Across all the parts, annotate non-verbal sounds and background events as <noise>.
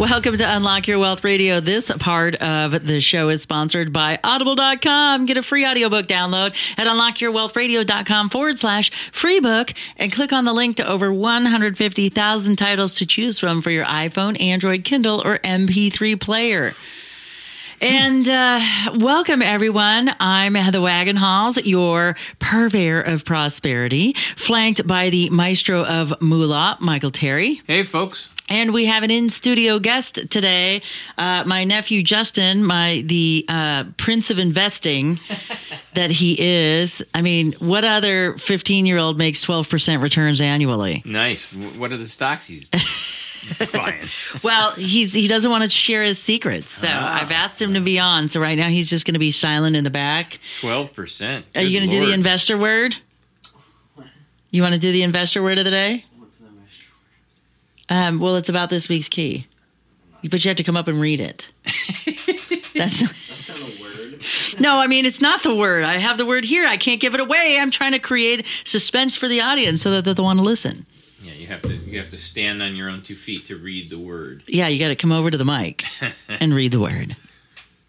Welcome to Unlock Your Wealth Radio. This part of the show is sponsored by Audible.com. Get a free audiobook download at unlockyourwealthradio.com forward slash free book and click on the link to over 150,000 titles to choose from for your iPhone, Android, Kindle, or MP3 player. And uh, welcome, everyone. I'm Heather Wagenhals, your purveyor of prosperity, flanked by the maestro of moolah, Michael Terry. Hey, folks. And we have an in studio guest today, uh, my nephew Justin, my the uh, prince of investing <laughs> that he is. I mean, what other fifteen year old makes twelve percent returns annually? Nice. What are the stocks he's <laughs> buying? Well, he's he doesn't want to share his secrets, so Ah. I've asked him to be on. So right now he's just going to be silent in the back. 12%. Are you going to do the investor word? You want to do the investor word of the day? What's the master? Um, well, it's about this week's key, but you have to come up and read it. <laughs> That's That's <laughs> not a word. no, I mean it's not the word. I have the word here. I can't give it away. I'm trying to create suspense for the audience so that they'll want to listen. Yeah, you have to you have to stand on your own two feet to read the word. Yeah, you got to come over to the mic <laughs> and read the word.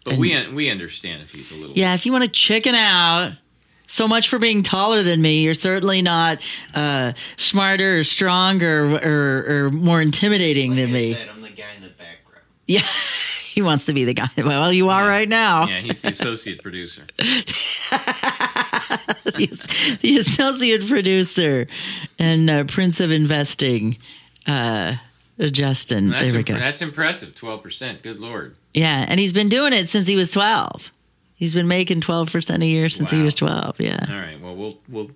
But we we understand if he's a little Yeah, if you want to chicken out. So much for being taller than me. You're certainly not uh, smarter or stronger or, or more intimidating Like than I me. said, I'm the guy in the background. Yeah, <laughs> he wants to be the guy. Well, you are right now. Yeah, he's the associate producer. <laughs> the, the associate producer and uh, Prince of Investing, uh, Justin. That's there we imp- go. that's impressive. 12%. Good lord. Yeah, and he's been doing it since he was 12. He's been making 12% a year since he was 12. Yeah. All right. Well, we'll we'll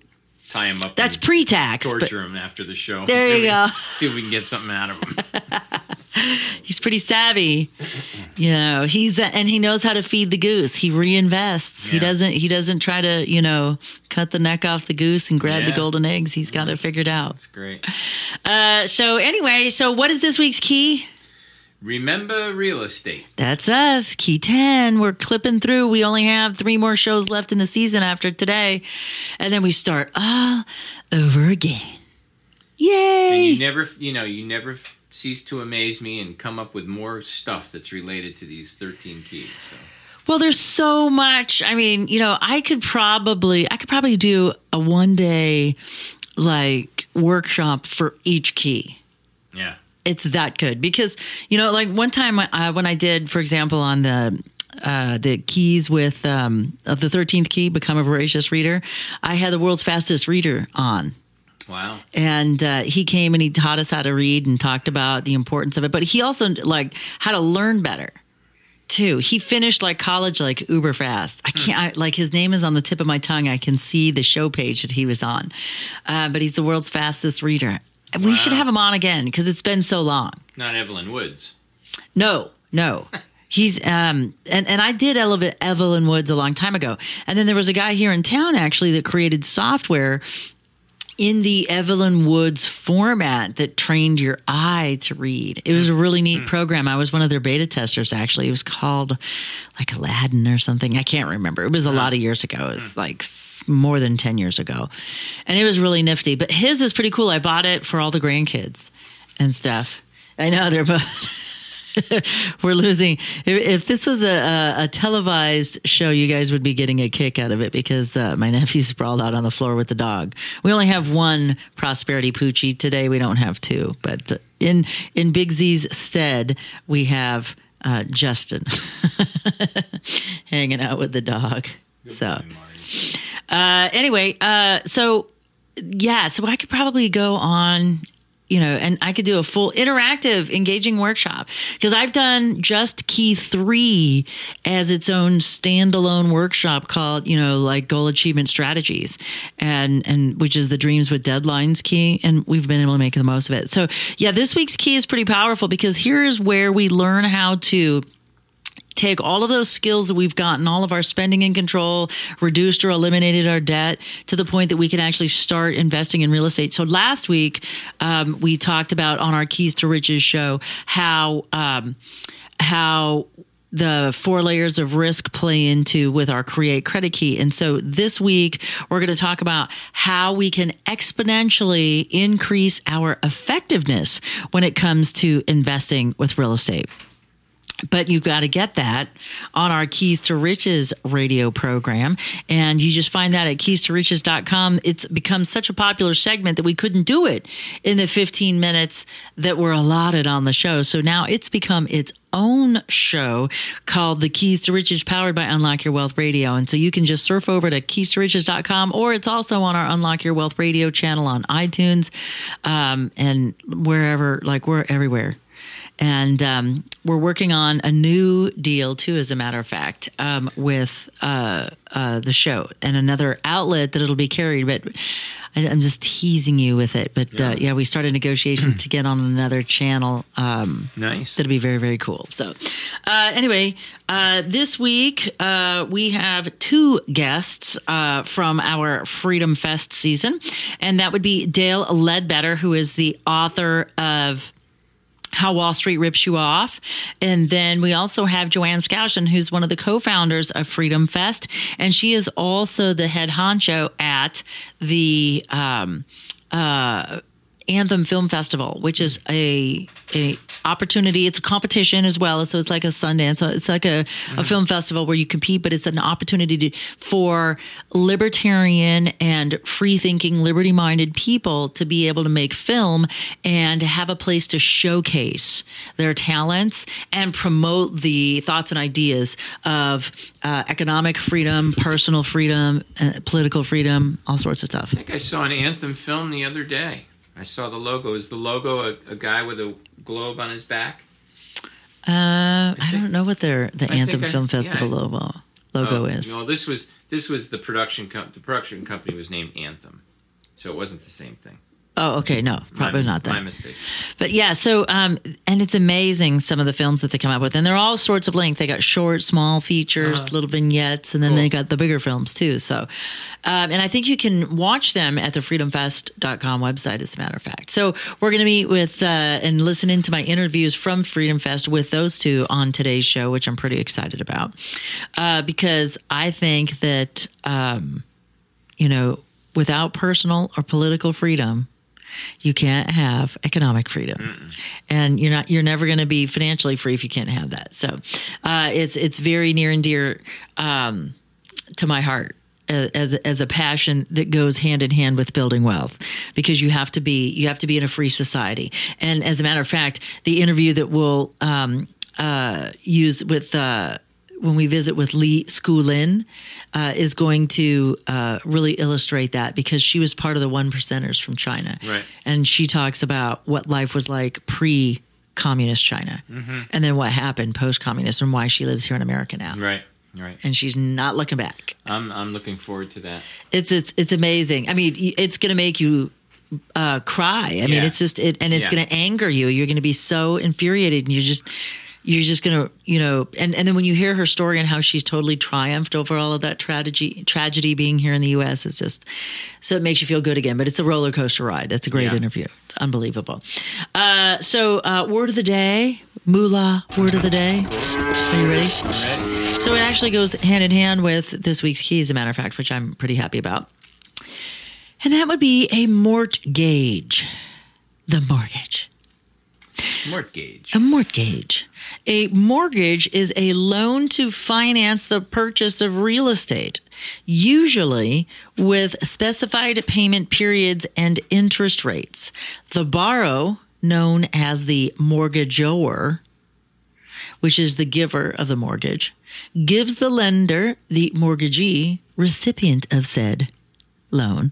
tie him up. That's pre tax. Torture him after the show. There See you we- go. See if we can get something out of him. <laughs> <laughs> he's pretty savvy. You know, he's, and he knows how to feed the goose. He reinvests. He doesn't, he doesn't try to, you know, cut the neck off the goose and grab the golden eggs. He's got it figured out. That's great. Uh, so anyway, so what is this week's key? Remember real estate. That's us, Key 10. We're clipping through. We only have three more shows left in the season after today. And then we start all over again. And Yay! you never, you know, you never f- cease to amaze me and come up with more stuff that's related to these 13 keys. So. Well, there's so much. I mean, you know, I could probably, I could probably do a one day like workshop for each key. Yeah. It's that good. Because you know like one time uh, when i did for example on the uh, the keys with um, of the 13th key become a voracious reader i had the world's fastest reader on. Wow. and uh, he came and he taught us how to read and talked about the importance of it. But he also like how to learn better too. He finished like college like uber fast. I can't I, like his name is on the tip of my tongue. I can see the show page that he was on. Uh, but he's the world's fastest reader we should have him on again because it's been so long Not Evelyn Woods. no, no. <laughs> He's um and and I did Evelyn, Evelyn Woods a long time ago, and then there was a guy here in town actually that created software in the Evelyn Woods format that trained your eye to read. It was a really neat program. I was one of their beta testers actually. It was called like Aladdin or something. I can't remember. It was a lot of years ago. It was like f- more than 10 years ago. And it was really nifty. But his is pretty cool. I bought it for all the grandkids and stuff. I know they're both <laughs> we're losing. If, if this was a, a, a televised show, you guys would be getting a kick out of it because uh, my <laughs> nephew sprawled out on the floor with the dog. We only have one prosperity poochie today. We don't have two, but uh, in in Big Z's stead, we have uh, Justin <laughs> hanging out with the dog. So. Uh, anyway, uh, so yeah, so I could probably go on, you know, and I could do a full interactive, engaging workshop because I've done just key three as its own standalone workshop called, you know, like goal achievement strategies, and and which is the dreams with deadlines key, and we've been able to make the most of it. So yeah, this week's key is pretty powerful because here's where we learn how to take all of those skills that we've gotten, all of our spending in control, reduced or eliminated our debt to the point that we can actually start investing in real estate. So last week, um, we talked about on our Keys to Riches show how, um, how the four layers of risk play into with our create credit key. And so this week we're going to talk about how we can exponentially increase our effectiveness when it comes to investing with real estate. But you got to get that on our Keys to Riches radio program. And you just find that at keys to riches.com. It's become such a popular segment that we couldn't do it in the 15 minutes that were allotted on the show. So now it's become its own show called The Keys to Riches, powered by Unlock Your Wealth Radio. And so you can just surf over to keys to riches.com or it's also on our Unlock Your Wealth Radio channel on iTunes um, and wherever, like we're everywhere and um, we're working on a new deal too as a matter of fact um, with uh, uh, the show and another outlet that it'll be carried. But I, i'm just teasing you with it. But yeah, uh, yeah we started negotiations to get on another channel um, Nice. that'll be very very cool. So uh, anyway uh, this week uh, we have two guests uh, from our freedom fest season. And that would be dale ledbetter who is the author of how Wall Street rips you off. And then we also have Jo Ann Skousen, who's one of the co-founders of Freedom Fest. And she is also the head honcho at the, um, uh, Anthem Film Festival, which is a a opportunity. It's a competition as well, so it's like a Sundance. It's like a, a film festival where you compete, but it's an opportunity to, for libertarian and free thinking, liberty minded people to be able to make film and have a place to showcase their talents and promote the thoughts and ideas of uh, economic freedom, personal freedom, uh, political freedom, all sorts of stuff. I think I saw an Anthem film the other day. I saw the logo. Is the logo a, a guy with a globe on his back? Uh, I, don't know what their the I Anthem think I- Film Festival yeah. logo logo Oh, is. No, this was this was the production com- the production company was named Anthem, so it wasn't the same thing. Oh, okay, no, probably mis- not that. My mistake. But yeah, so um, and it's amazing some of the films that they come up with, and they're all sorts of length. They got short, small features, little vignettes, and then they got the bigger films too. So, um, and I think you can watch them at the freedomfest.com website, as a matter of fact. So we're going to meet with uh, and listen into my interviews from Freedom Fest with those two on today's show, which I'm pretty excited about uh, because I think that um, you know without personal or political freedom you can't have economic freedom. And you're not you're never going to be financially free if you can't have that. So uh, it's it's very near and dear um, to my heart as as a passion that goes hand in hand with building wealth because you have to be you have to be in a free society. And as a matter of fact the interview that we'll um, uh, use with uh, when we visit with Lee Skulin uh, is going to uh, really illustrate that because she was part of the one percenters from China, Right. And she talks about what life was like pre communist China, and then what happened post communist, and why she lives here in America now, Right. Right. and she's not looking back. I'm I'm looking forward to that. It's it's it's amazing. I mean, it's going to make you uh, cry. I mean, it's just it, and it's Yeah. going to anger you. You're going to be so infuriated, and you're just you're just going to you know. And and then when you hear her story and how she's totally triumphed over all of that tragedy tragedy being here in the U.S., it's just so it makes you feel good again. But it's a roller coaster ride. It's a great Yeah. interview. It's unbelievable. Uh, so uh, word of the day, moolah. Word of the day. Are you ready? Ready. So it actually goes hand in hand with this week's key, as a matter of fact, which I'm pretty happy about. And that would be a mortgage. The mortgage. Mortgage. A mortgage. A mortgage is a loan to finance the purchase of real estate, usually with specified payment periods and interest rates. The borrow, known as the mortgagor, which is the giver of the mortgage, gives the lender, the mortgagee, recipient of said loan,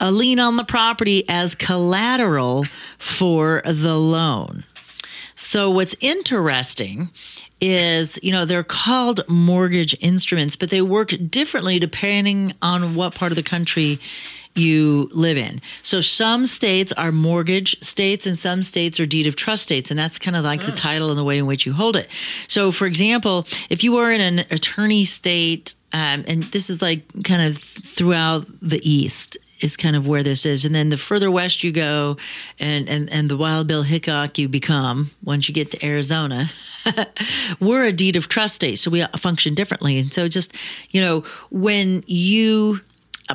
a lien on the property as collateral for the loan. So what's interesting is, you know, they're called mortgage instruments, but they work differently depending on what part of the country you live in. So some states are mortgage states and some states are deed of trust states. And that's kind of like the title and the way in which you hold it. So for example, if you are in an attorney state, um, and this is like kind of throughout the East, is kind of where this is. And then the further west you go and, and, and the wild Bill Hickok you become once you get to Arizona, <laughs> we're a deed of trust state. So we function differently. And so just, you know, when you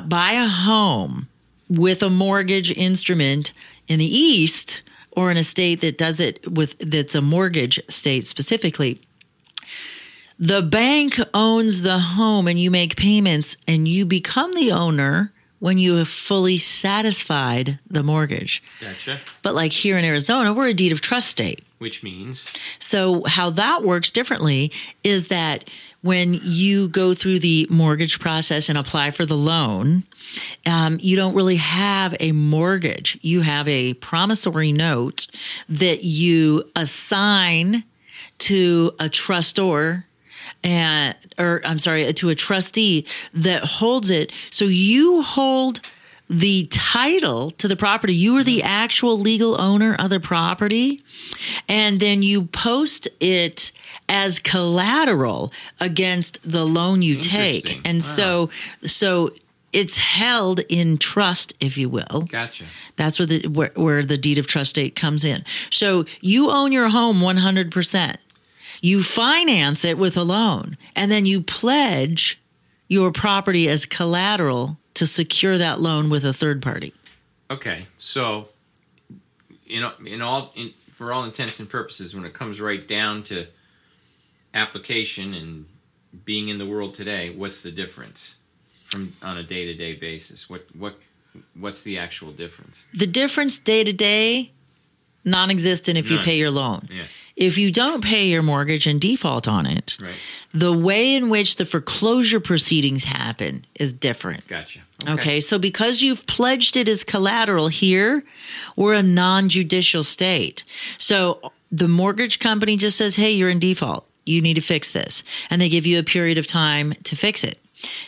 buy a home with a mortgage instrument in the East or in a state that does it with, that's a mortgage state specifically, the bank owns the home and you make payments and you become the owner when you have fully satisfied the mortgage. Gotcha. But like here in Arizona, we're a deed of trust state. Which means So how that works differently is that when you go through the mortgage process and apply for the loan, um, you don't really have a mortgage. You have a promissory note that you assign to a trustor and or I'm sorry, to a trustee that holds it. So you hold the title to the property. You are the mm-hmm. actual legal owner of the property. And then you post it as collateral against the loan you take. And so so it's held in trust, if you will. gotcha. That's where the where, where the deed of trust state comes in. So you own your home 100%. You finance it with a loan and then you pledge your property as collateral to secure that loan with a third party. Okay, so in in all in, for all intents and purposes, when it comes right down to application and being in the world today, what's the difference from on a day to day basis? What what what's the actual difference? The difference day to day non-existent if you pay your loan. Yeah. If you don't pay your mortgage and default on it, Right. the way in which the foreclosure proceedings happen is different. Gotcha. Okay. so because you've pledged it as collateral here, we're a non judicial state. So the mortgage company just says, hey, you're in default. You need to fix this. And they give you a period of time to fix it.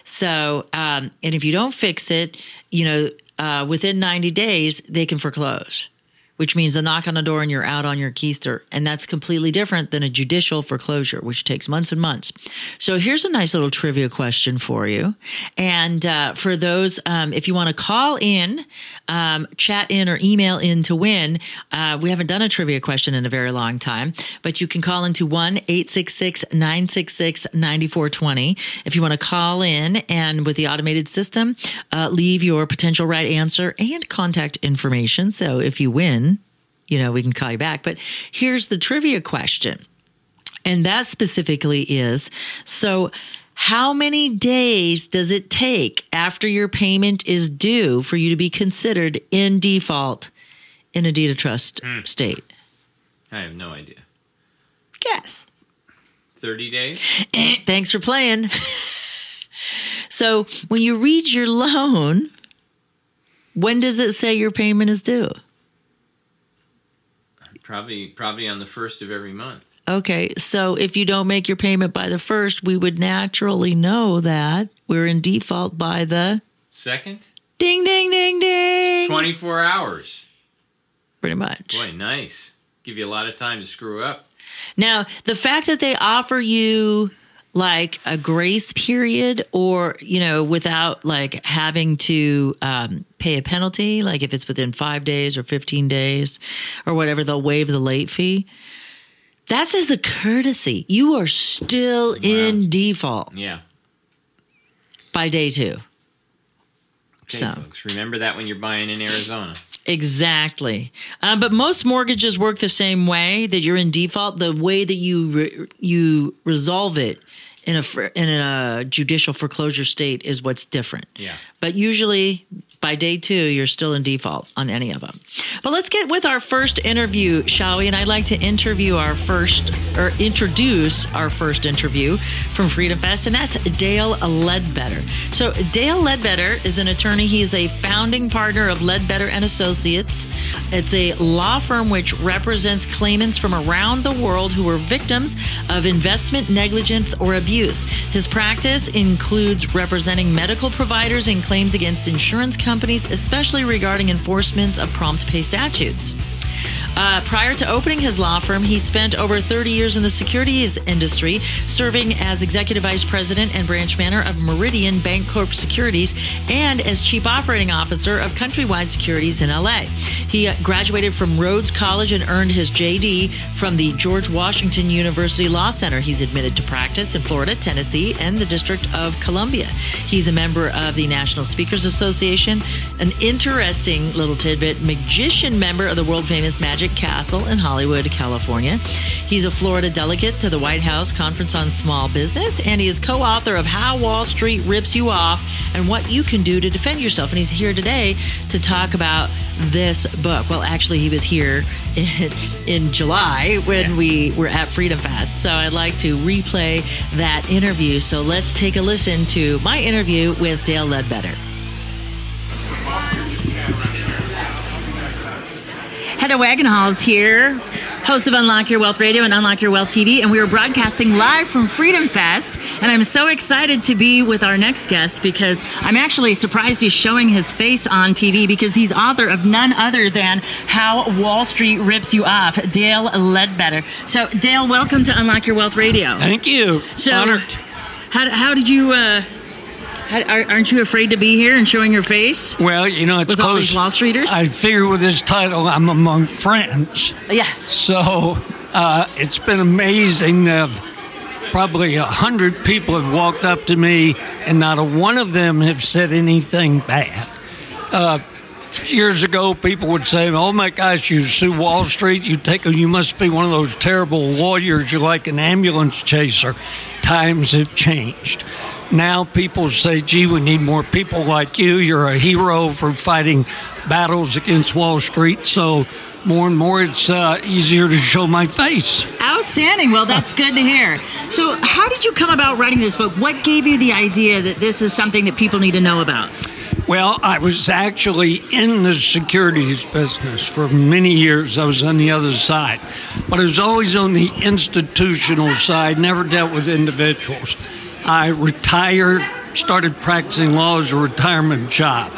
So, um, and if you don't fix it, you know, uh, within 90 days, they can foreclose, which means a knock on the door and you're out on your keister. And that's completely different than a judicial foreclosure, which takes months and months. So here's a nice little trivia question for you. And uh, for those, um, if you want to call in, um, chat in, or email in to win, uh, we haven't done a trivia question in a very long time, but you can call into 1 866 966 9420. If you want to call in and with the automated system, uh, leave your potential right answer and contact information. So if you win, you know, we can call you back. But here's the trivia question. And that specifically is so how many days does it take after your payment is due for you to be considered in default in a deed of trust state? I have no idea. Guess. Thirty days. Eh, Thanks for playing. <laughs> so when you read your loan, when does it say your payment is due? Probably probably on the first of every month. Okay, so if you don't make your payment by the first, we would naturally know that we're in default by the Second. ding, ding, ding, ding. Twenty four hours. Pretty much. Boy, nice. Give you a lot of time to screw up. Now, the fact that they offer you like a grace period or, you know, without like having to um, pay a penalty, like if it's within five days or 15 days or whatever, they'll waive the late fee. That's as a courtesy. You are still in default Yeah. by day two. Okay, So. folks. Remember that when you're buying in Arizona. Exactly. Um, but most mortgages work the same way that you're in default. The way that you re- you resolve it in a in a judicial foreclosure state is what's different. Yeah. But usually by day two, you're still in default on any of them. But let's get with our first interview, shall we? And I'd like to interview our first, or introduce our first interview from Freedom Fest, and that's Dale Ledbetter. So Dale Ledbetter is an attorney. He is a founding partner of Ledbetter and Associates. It's a law firm which represents claimants from around the world who were victims of investment negligence or abuse. His practice includes representing medical providers in claims against insurance companies, especially regarding enforcement of prompt pay statutes. Uh, prior to opening his law firm, he spent over 30 years in the securities industry, serving as executive vice president and branch manager of Meridian Bancorp Securities and as chief operating officer of Countrywide Securities in LA. He uh, graduated from Rhodes College and earned his JD from the George Washington University Law Center. He's admitted to practice in Florida, Tennessee, and the District of Columbia. He's a member of the National Speakers Association, an interesting little tidbit, magician member of the world famous Magic Castle in Hollywood, California. He's a Florida delegate to the White House Conference on Small Business, and he is co author of How Wall Street Rips You Off and What You Can Do to Defend Yourself. And he's here today to talk about this book. Well, actually, he was here in, <laughs> in July when we were at Freedom Fest. So I'd like to replay that interview. So let's take a listen to my interview with Dale Ledbetter. Heather Wagenhals here, host of Unlock Your Wealth Radio and Unlock Your Wealth TV, and we are broadcasting live from Freedom Fest. And I'm so excited to be with our next guest because I'm actually surprised he's showing his face on TV because he's author of none other than How Wall Street Rips You Off, Dale Ledbetter. So, Dale, welcome to Unlock Your Wealth Radio. Thank you. So, Honored. how, how did you? Uh, aren't you afraid to be here and showing your face? Well, you know, it's With all close. these Wall Streeters? I figure with this title, I'm among friends. Yeah. So uh, it's been amazing. Uh, probably a hundred people have walked up to me, and not a one of them have said anything bad. Uh, years ago, people would say, "Oh my gosh, you sue Wall Street. You take. You must be one of those terrible lawyers. You're like an ambulance chaser." Times have changed. Now people say, "Gee, we need more people like you. You're a hero for fighting battles against Wall Street." So more and more, it's uh, easier to show my face. Outstanding. Well, that's good to hear. So, how did you come about writing this book? What gave you the idea that this is something that people need to know about? Well, I was actually in the securities business for many years. I was on the other side, but I was always on the institutional side, never dealt with individuals. I retired, started practicing law as a retirement job.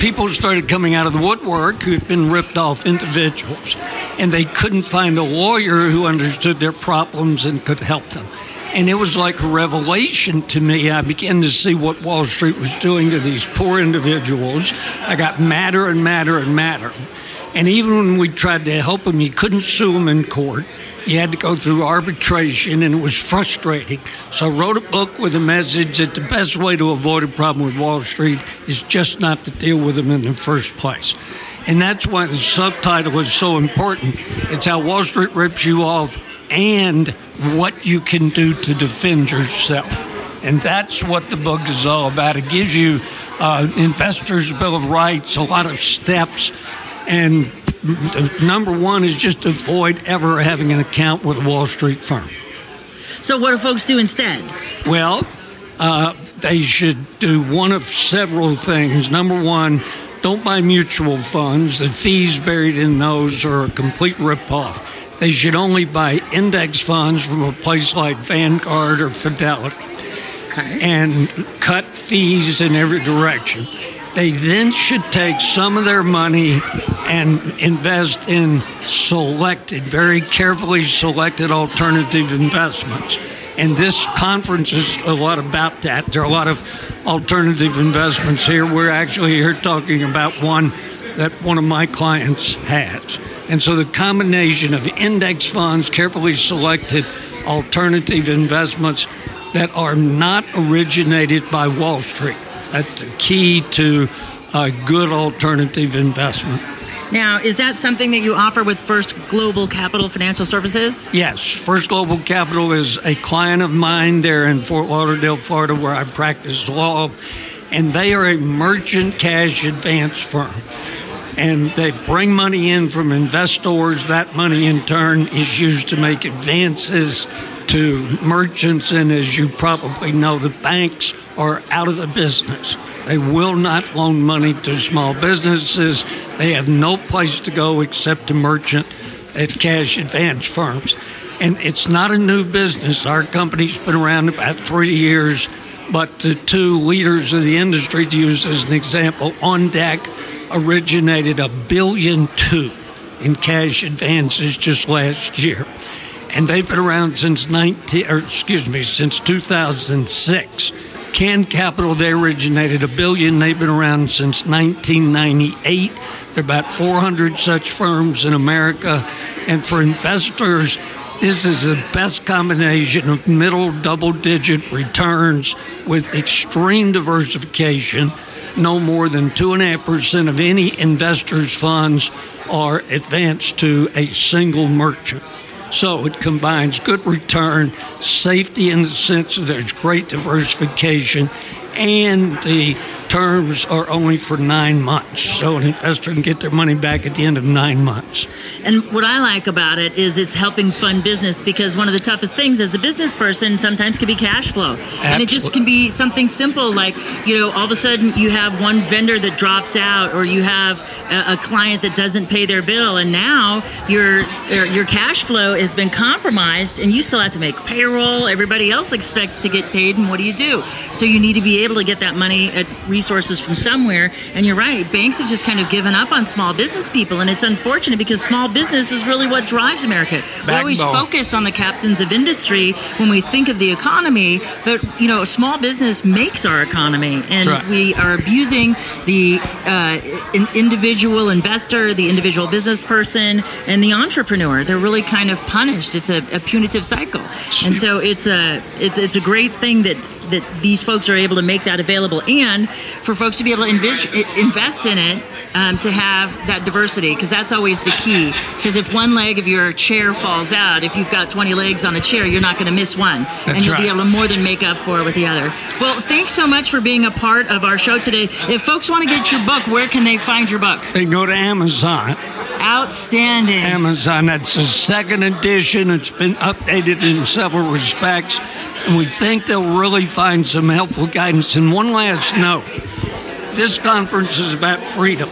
People started coming out of the woodwork who had been ripped off individuals, and they couldn't find a lawyer who understood their problems and could help them. And it was like a revelation to me. I began to see what Wall Street was doing to these poor individuals. I got madder and madder and madder. And even when we tried to help them, you couldn't sue them in court. You had to go through arbitration, and it was frustrating. So I wrote a book with a message that the best way to avoid a problem with Wall Street is just not to deal with them in the first place. And that's why the subtitle is so important. It's how Wall Street rips you off and what you can do to defend yourself. And that's what the book is all about. It gives you uh, investors' bill of rights, a lot of steps, and number one is just avoid ever having an account with a Wall Street firm. So, what do folks do instead? Well, uh, they should do one of several things. Number one, don't buy mutual funds. The fees buried in those are a complete ripoff. They should only buy index funds from a place like Vanguard or Fidelity Okay. and cut fees in every direction. They then should take some of their money and invest in selected, very carefully selected alternative investments. And this conference is a lot about that. There are a lot of alternative investments here. We're actually here talking about one that one of my clients has. And so the combination of index funds, carefully selected alternative investments that are not originated by Wall Street. That's the key to a good alternative investment. Now, is that something that you offer with First Global Capital Financial Services? Yes, First Global Capital is a client of mine there in Fort Lauderdale, Florida, where I practice law, and they are a merchant cash advance firm. And they bring money in from investors. That money, in turn, is used to make advances to merchants. And as you probably know, the banks are out of the business. They will not loan money to small businesses. They have no place to go except to merchant at cash advance firms. And it's not a new business. Our company's been around about three years, but the two leaders of the industry, to use as an example, OnDeck originated a billion two in cash advances just last year. And they've been around since 19, or excuse me, since 2006. Can Capital, they originated a billion. They've been around since 1998. There are about 400 such firms in America. And for investors, this is the best combination of middle double digit returns with extreme diversification. No more than 2.5% of any investor's funds are advanced to a single merchant. So it combines good return, safety in the sense that there's great diversification, and the terms are only for nine months. So an investor can get their money back at the end of nine months. And what I like about it is it's helping fund business because one of the toughest things as a business person sometimes can be cash flow. And it just can be something simple like, you know, all of a sudden you have one vendor that drops out or you have a, a client that doesn't pay their bill and now your your your cash flow has been compromised and you still have to make payroll. Everybody else expects to get paid and what do you do? So you need to be able to get that money at resources from somewhere. And you're right, banks have just kind of given up on small business people and it's unfortunate because small business is really what drives America. We always focus on the captains of industry when we think of the economy, but you know, small business makes our economy, and right. we are abusing the uh, in- individual investor, the individual business person, and the entrepreneur. They're really kind of punished. It's a, a punitive cycle, and so it's a it's it's a great thing that. That these folks are able to make that available, and for folks to be able to envis- invest in it, um, to have that diversity, because that's always the key. Because if one leg of your chair falls out, if you've got 20 legs on a chair, you're not going to miss one. and you'll be able to more than make up for it with the other. Well, thanks so much for being a part of our show today. If folks want to get your book, where can they find your book? They go to Amazon. Outstanding. Amazon. That's the second edition. It's been updated in several respects, and we think they'll really find some helpful guidance. And one last note this conference is about freedom.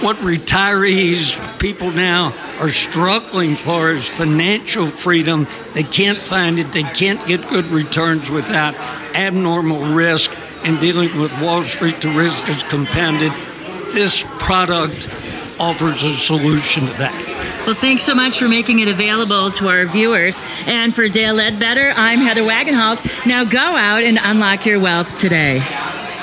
What retirees, people now, are struggling for is financial freedom. They can't find it, they can't get good returns without abnormal risk, and dealing with Wall Street, the risk is compounded. This product offers a solution to that. Well, thanks so much for making it available to our viewers. And for Dale Ledbetter, I'm Heather Wagenhals. Now go out and unlock your wealth today.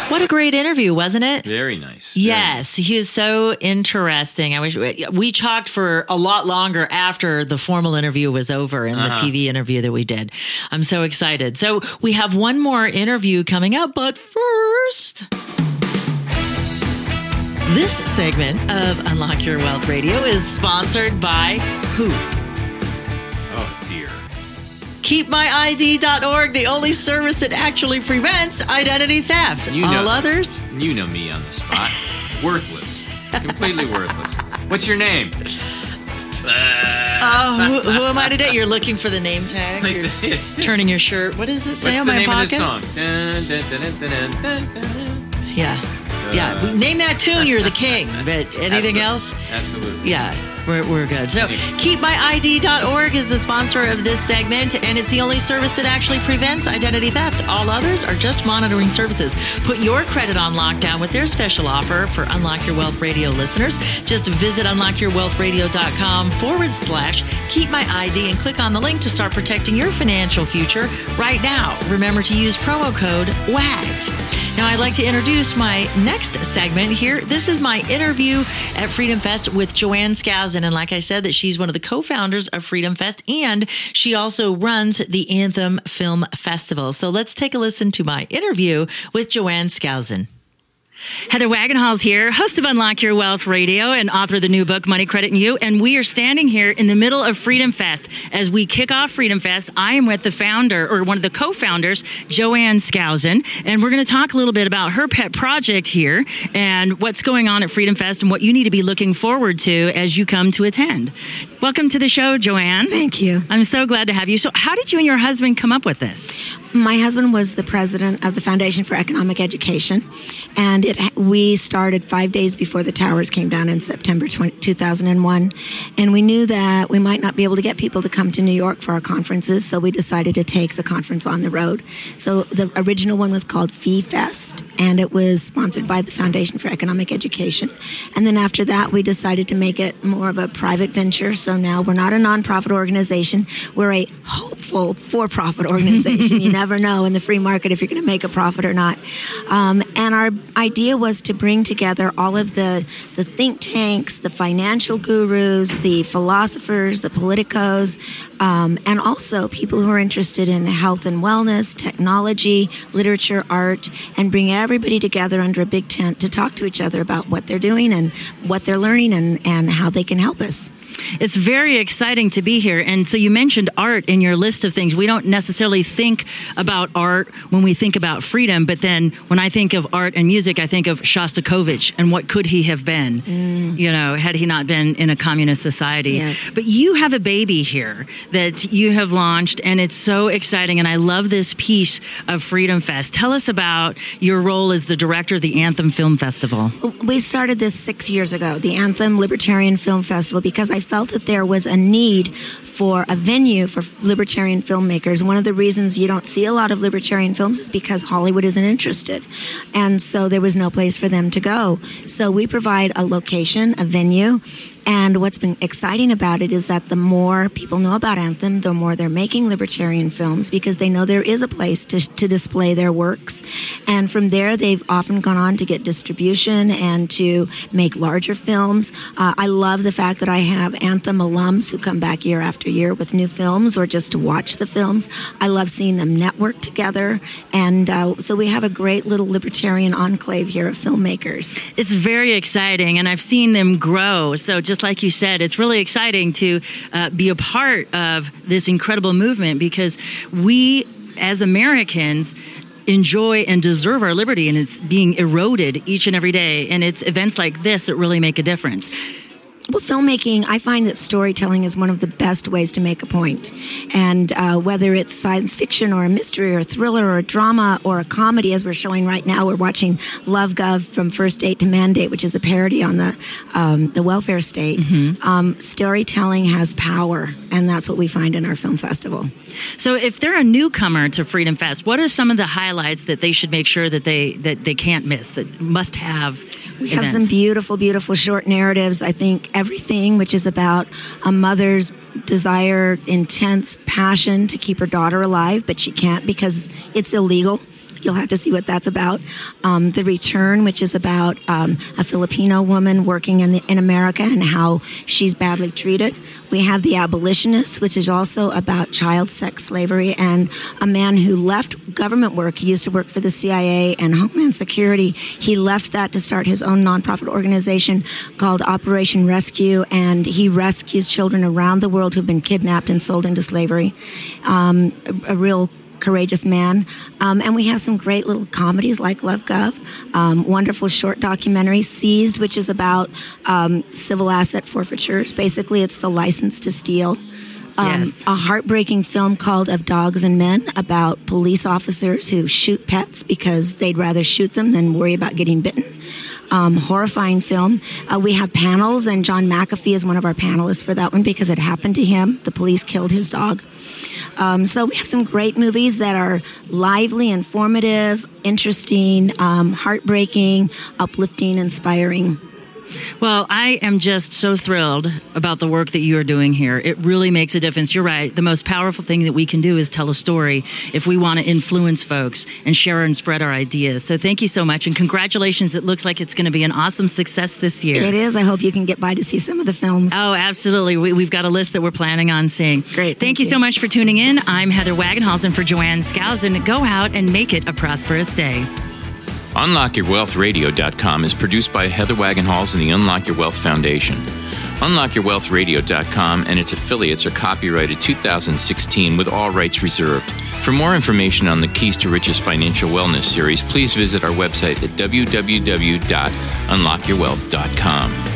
What a great interview, wasn't it? Very nice. Very Yes, he is so interesting. I wish we talked for a lot longer after the formal interview was over and the uh-huh. TV interview that we did. I'm so excited. So we have one more interview coming up, but first. This segment of Unlock Your Wealth Radio is sponsored by who? Oh dear. KeepMyID.org, the only service that actually prevents identity theft. You All know- others? You know me on the spot. <laughs> worthless. Completely worthless. What's your name? Oh, who, who am I today? You're looking for the name tag. <laughs> You're turning your shirt. What does it say What's on the my name pocket? of this song? Dun, dun, dun, dun, dun, dun, dun. Yeah, yeah. Name that tune. You're the king. But anything Absol- else? Absolutely. Yeah, we're, we're good. So, keepmyid.org is the sponsor of this segment, and it's the only service that actually prevents identity theft. All others are just monitoring services. Put your credit on lockdown with their special offer for Unlock Your Wealth Radio listeners. Just visit unlockyourwealthradio.com forward slash keep my ID and click on the link to start protecting your financial future right now. Remember to use promo code WAGS. Now, I'd like to introduce my next segment here. This is my interview at Freedom Fest with Jo Ann Skousen. And like I said, that she's one of the co-founders of Freedom Fest and she also runs the Anthem Film Festival. So let's take a listen to my interview with Jo Ann Skousen. Heather Wagenhals here, host of Unlock Your Wealth Radio and author of the new book, Money, Credit, and You. And we are standing here in the middle of Freedom Fest. As we kick off Freedom Fest, I am with the founder, or one of the co founders, Jo Ann Skousen. And we're going to talk a little bit about her pet project here and what's going on at Freedom Fest and what you need to be looking forward to as you come to attend. Welcome to the show, Jo Ann. Thank you. I'm so glad to have you. So, how did you and your husband come up with this? My husband was the president of the Foundation for Economic Education, and it we started five days before the towers came down in September 20, 2001. And we knew that we might not be able to get people to come to New York for our conferences, so we decided to take the conference on the road. So the original one was called Fee Fest, and it was sponsored by the Foundation for Economic Education. And then after that, we decided to make it more of a private venture. So now we're not a nonprofit organization; we're a hopeful for-profit <laughs> organization. you never know in the free market if you're going to make a profit or not. Um, and our idea was to bring together all of the the think tanks, the financial gurus, the philosophers, the politicos, um, and also people who are interested in health and wellness, technology, literature, art, and bring everybody together under a big tent to talk to each other about what they're doing and what they're learning and, and how they can help us. It's very exciting to be here. And so you mentioned art in your list of things. We don't necessarily think about art when we think about freedom, but then when I think of art and music, I think of Shostakovich and what could he have been, mm. you know, had he not been in a communist society. Yes. But you have a baby here that you have launched, and it's so exciting. And I love this piece of Freedom Fest. Tell us about your role as the director of the Anthem Film Festival. We started this six years ago, the Anthem Libertarian Film Festival, because I felt that there was a need for a venue for libertarian filmmakers. One of the reasons you don't see a lot of libertarian films is because Hollywood isn't interested. And so there was no place for them to go. So we provide a location, a venue, and what's been exciting about it is that the more people know about Anthem, the more they're making libertarian films because they know there is a place to, to display their works. And from there, they've often gone on to get distribution and to make larger films. Uh, I love the fact that I have Anthem alums who come back year after year with new films or just to watch the films. I love seeing them network together. And uh, so we have a great little libertarian enclave here of filmmakers. It's very exciting, and I've seen them grow. So, just like you said, it's really exciting to uh, be a part of this incredible movement because we, as Americans, enjoy and deserve our liberty, and it's being eroded each and every day. And it's events like this that really make a difference. Well, filmmaking, I find that storytelling is one of the best ways to make a point. And uh, whether it's science fiction or a mystery or a thriller or a drama or a comedy, as we're showing right now, we're watching Love Gov from First Date to Mandate, which is a parody on the um, the welfare state. Um, storytelling has power, and that's what we find in our film festival. So, if they're a newcomer to Freedom Fest, what are some of the highlights that they should make sure that they that they can't miss, that must have? We have some beautiful, beautiful short narratives. I think everything, which is about a mother's desire, intense passion to keep her daughter alive, but she can't because it's illegal. You'll have to see what that's about. Um, the Return, which is about um, a Filipino woman working in, the, in America and how she's badly treated. We have The Abolitionist, which is also about child sex slavery and a man who left government work. He used to work for the CIA and Homeland Security. He left that to start his own nonprofit organization called Operation Rescue, and he rescues children around the world who've been kidnapped and sold into slavery. Um, a, a real courageous man. Um, and we have some great little comedies like Love Gov, um, wonderful short documentary, Seized, which is about um, civil asset forfeitures. Basically, it's the license to steal. Um, Yes. A heartbreaking film called Of Dogs and Men about police officers who shoot pets because they'd rather shoot them than worry about getting bitten. Um, horrifying film. Uh, we have panels, and John McAfee is one of our panelists for that one because it happened to him. The police killed his dog. Um, so we have some great movies that are lively, informative, interesting, um, heartbreaking, uplifting, inspiring. Well, I am just so thrilled about the work that you are doing here. It really makes a difference. You're right. The most powerful thing that we can do is tell a story if we want to influence folks and share and spread our ideas. So thank you so much and congratulations. It looks like it's going to be an awesome success this year. It is. I hope you can get by to see some of the films. Oh, absolutely. We, we've got a list that we're planning on seeing. Great, Thank, thank you you. so much for tuning in. I'm Heather Wagenhals for Jo Ann Skousen. Go out and make it a prosperous day. UnlockYourWealthRadio.com is produced by Heather Wagenhals and the Unlock Your Wealth Foundation. UnlockYourWealthRadio.com and its affiliates are copyrighted 2016 with all rights reserved. For more information on the Keys to Riches Financial Wellness series, please visit our website at www.unlockyourwealth.com.